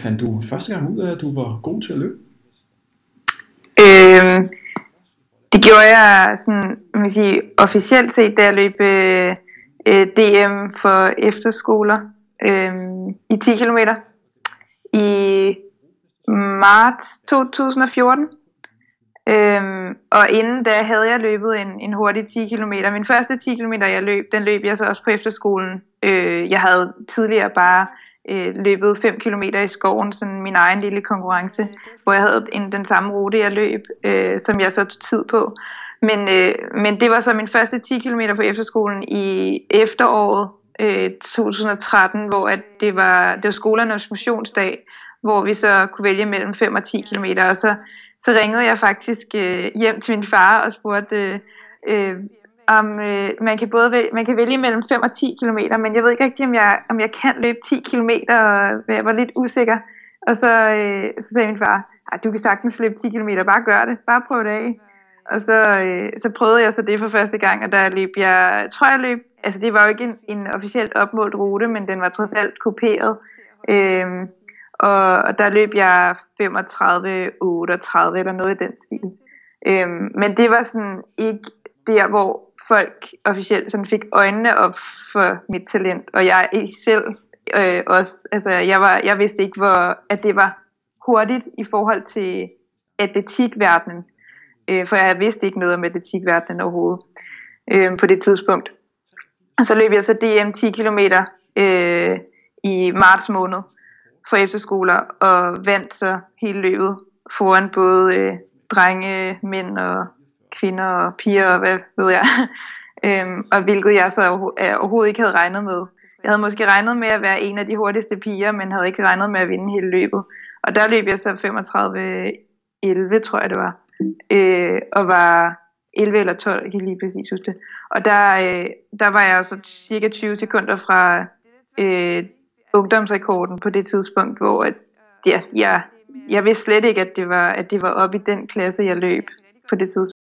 fandt du første gang ud af, at du var god til at løbe? Øh, det gjorde jeg sådan, man kan sige, officielt set, da jeg løb øh, øh DM for efterskoler øh, i 10 km i marts 2014. Øhm, og inden da havde jeg løbet en, en hurtig 10 km. Min første 10 km jeg løb, den løb jeg så også på efterskolen. Øh, jeg havde tidligere bare øh, løbet 5 km i skoven, sådan min egen lille konkurrence, hvor jeg havde en, den samme rute jeg løb, øh, som jeg så tog tid på. Men, øh, men det var så min første 10 km på efterskolen i efteråret øh, 2013, hvor at det var, det var skolernes motionsdag, hvor vi så kunne vælge mellem 5 og 10 km, og så, så ringede jeg faktisk øh, hjem til min far og spurgte, øh, øh, om øh, man kan både vælge, man kan vælge mellem 5 og 10 km, men jeg ved ikke rigtig, om jeg, om jeg kan løbe 10 km, og jeg var lidt usikker. Og så, øh, så sagde min far, du kan sagtens løbe 10 km, bare gør det, bare prøv det af. Og så, øh, så prøvede jeg så det for første gang, og der løb jeg, tror jeg løb, altså det var jo ikke en, en officielt opmålt rute, men den var trods alt kopieret. Øh, og, og der løb jeg 35-38 eller noget i den stil. Øhm, men det var sådan ikke der, hvor folk officielt sådan fik øjnene op for mit talent, og jeg selv øh, også, altså jeg, var, jeg vidste ikke, hvor, at det var hurtigt i forhold til atletikverdenen, øh, for jeg vidste ikke noget om atletikverdenen overhovedet øh, på det tidspunkt. Og så løb jeg så DM 10 km øh, i marts måned for efterskoler, og vandt så hele løbet foran både øh, drenge, mænd og kvinder og piger og hvad ved jeg. øhm, og hvilket jeg så øh, overhovedet ikke havde regnet med. Jeg havde måske regnet med at være en af de hurtigste piger, men havde ikke regnet med at vinde hele løbet. Og der løb jeg så 35-11, tror jeg det var. Øh, og var 11 eller 12, jeg kan lige præcis huske det. Og der, øh, der var jeg så cirka 20 sekunder fra øh, ungdomsrekorden på det tidspunkt, hvor at, ja, jeg, jeg vidste slet ikke, at det var, at det var op i den klasse, jeg løb på det tidspunkt.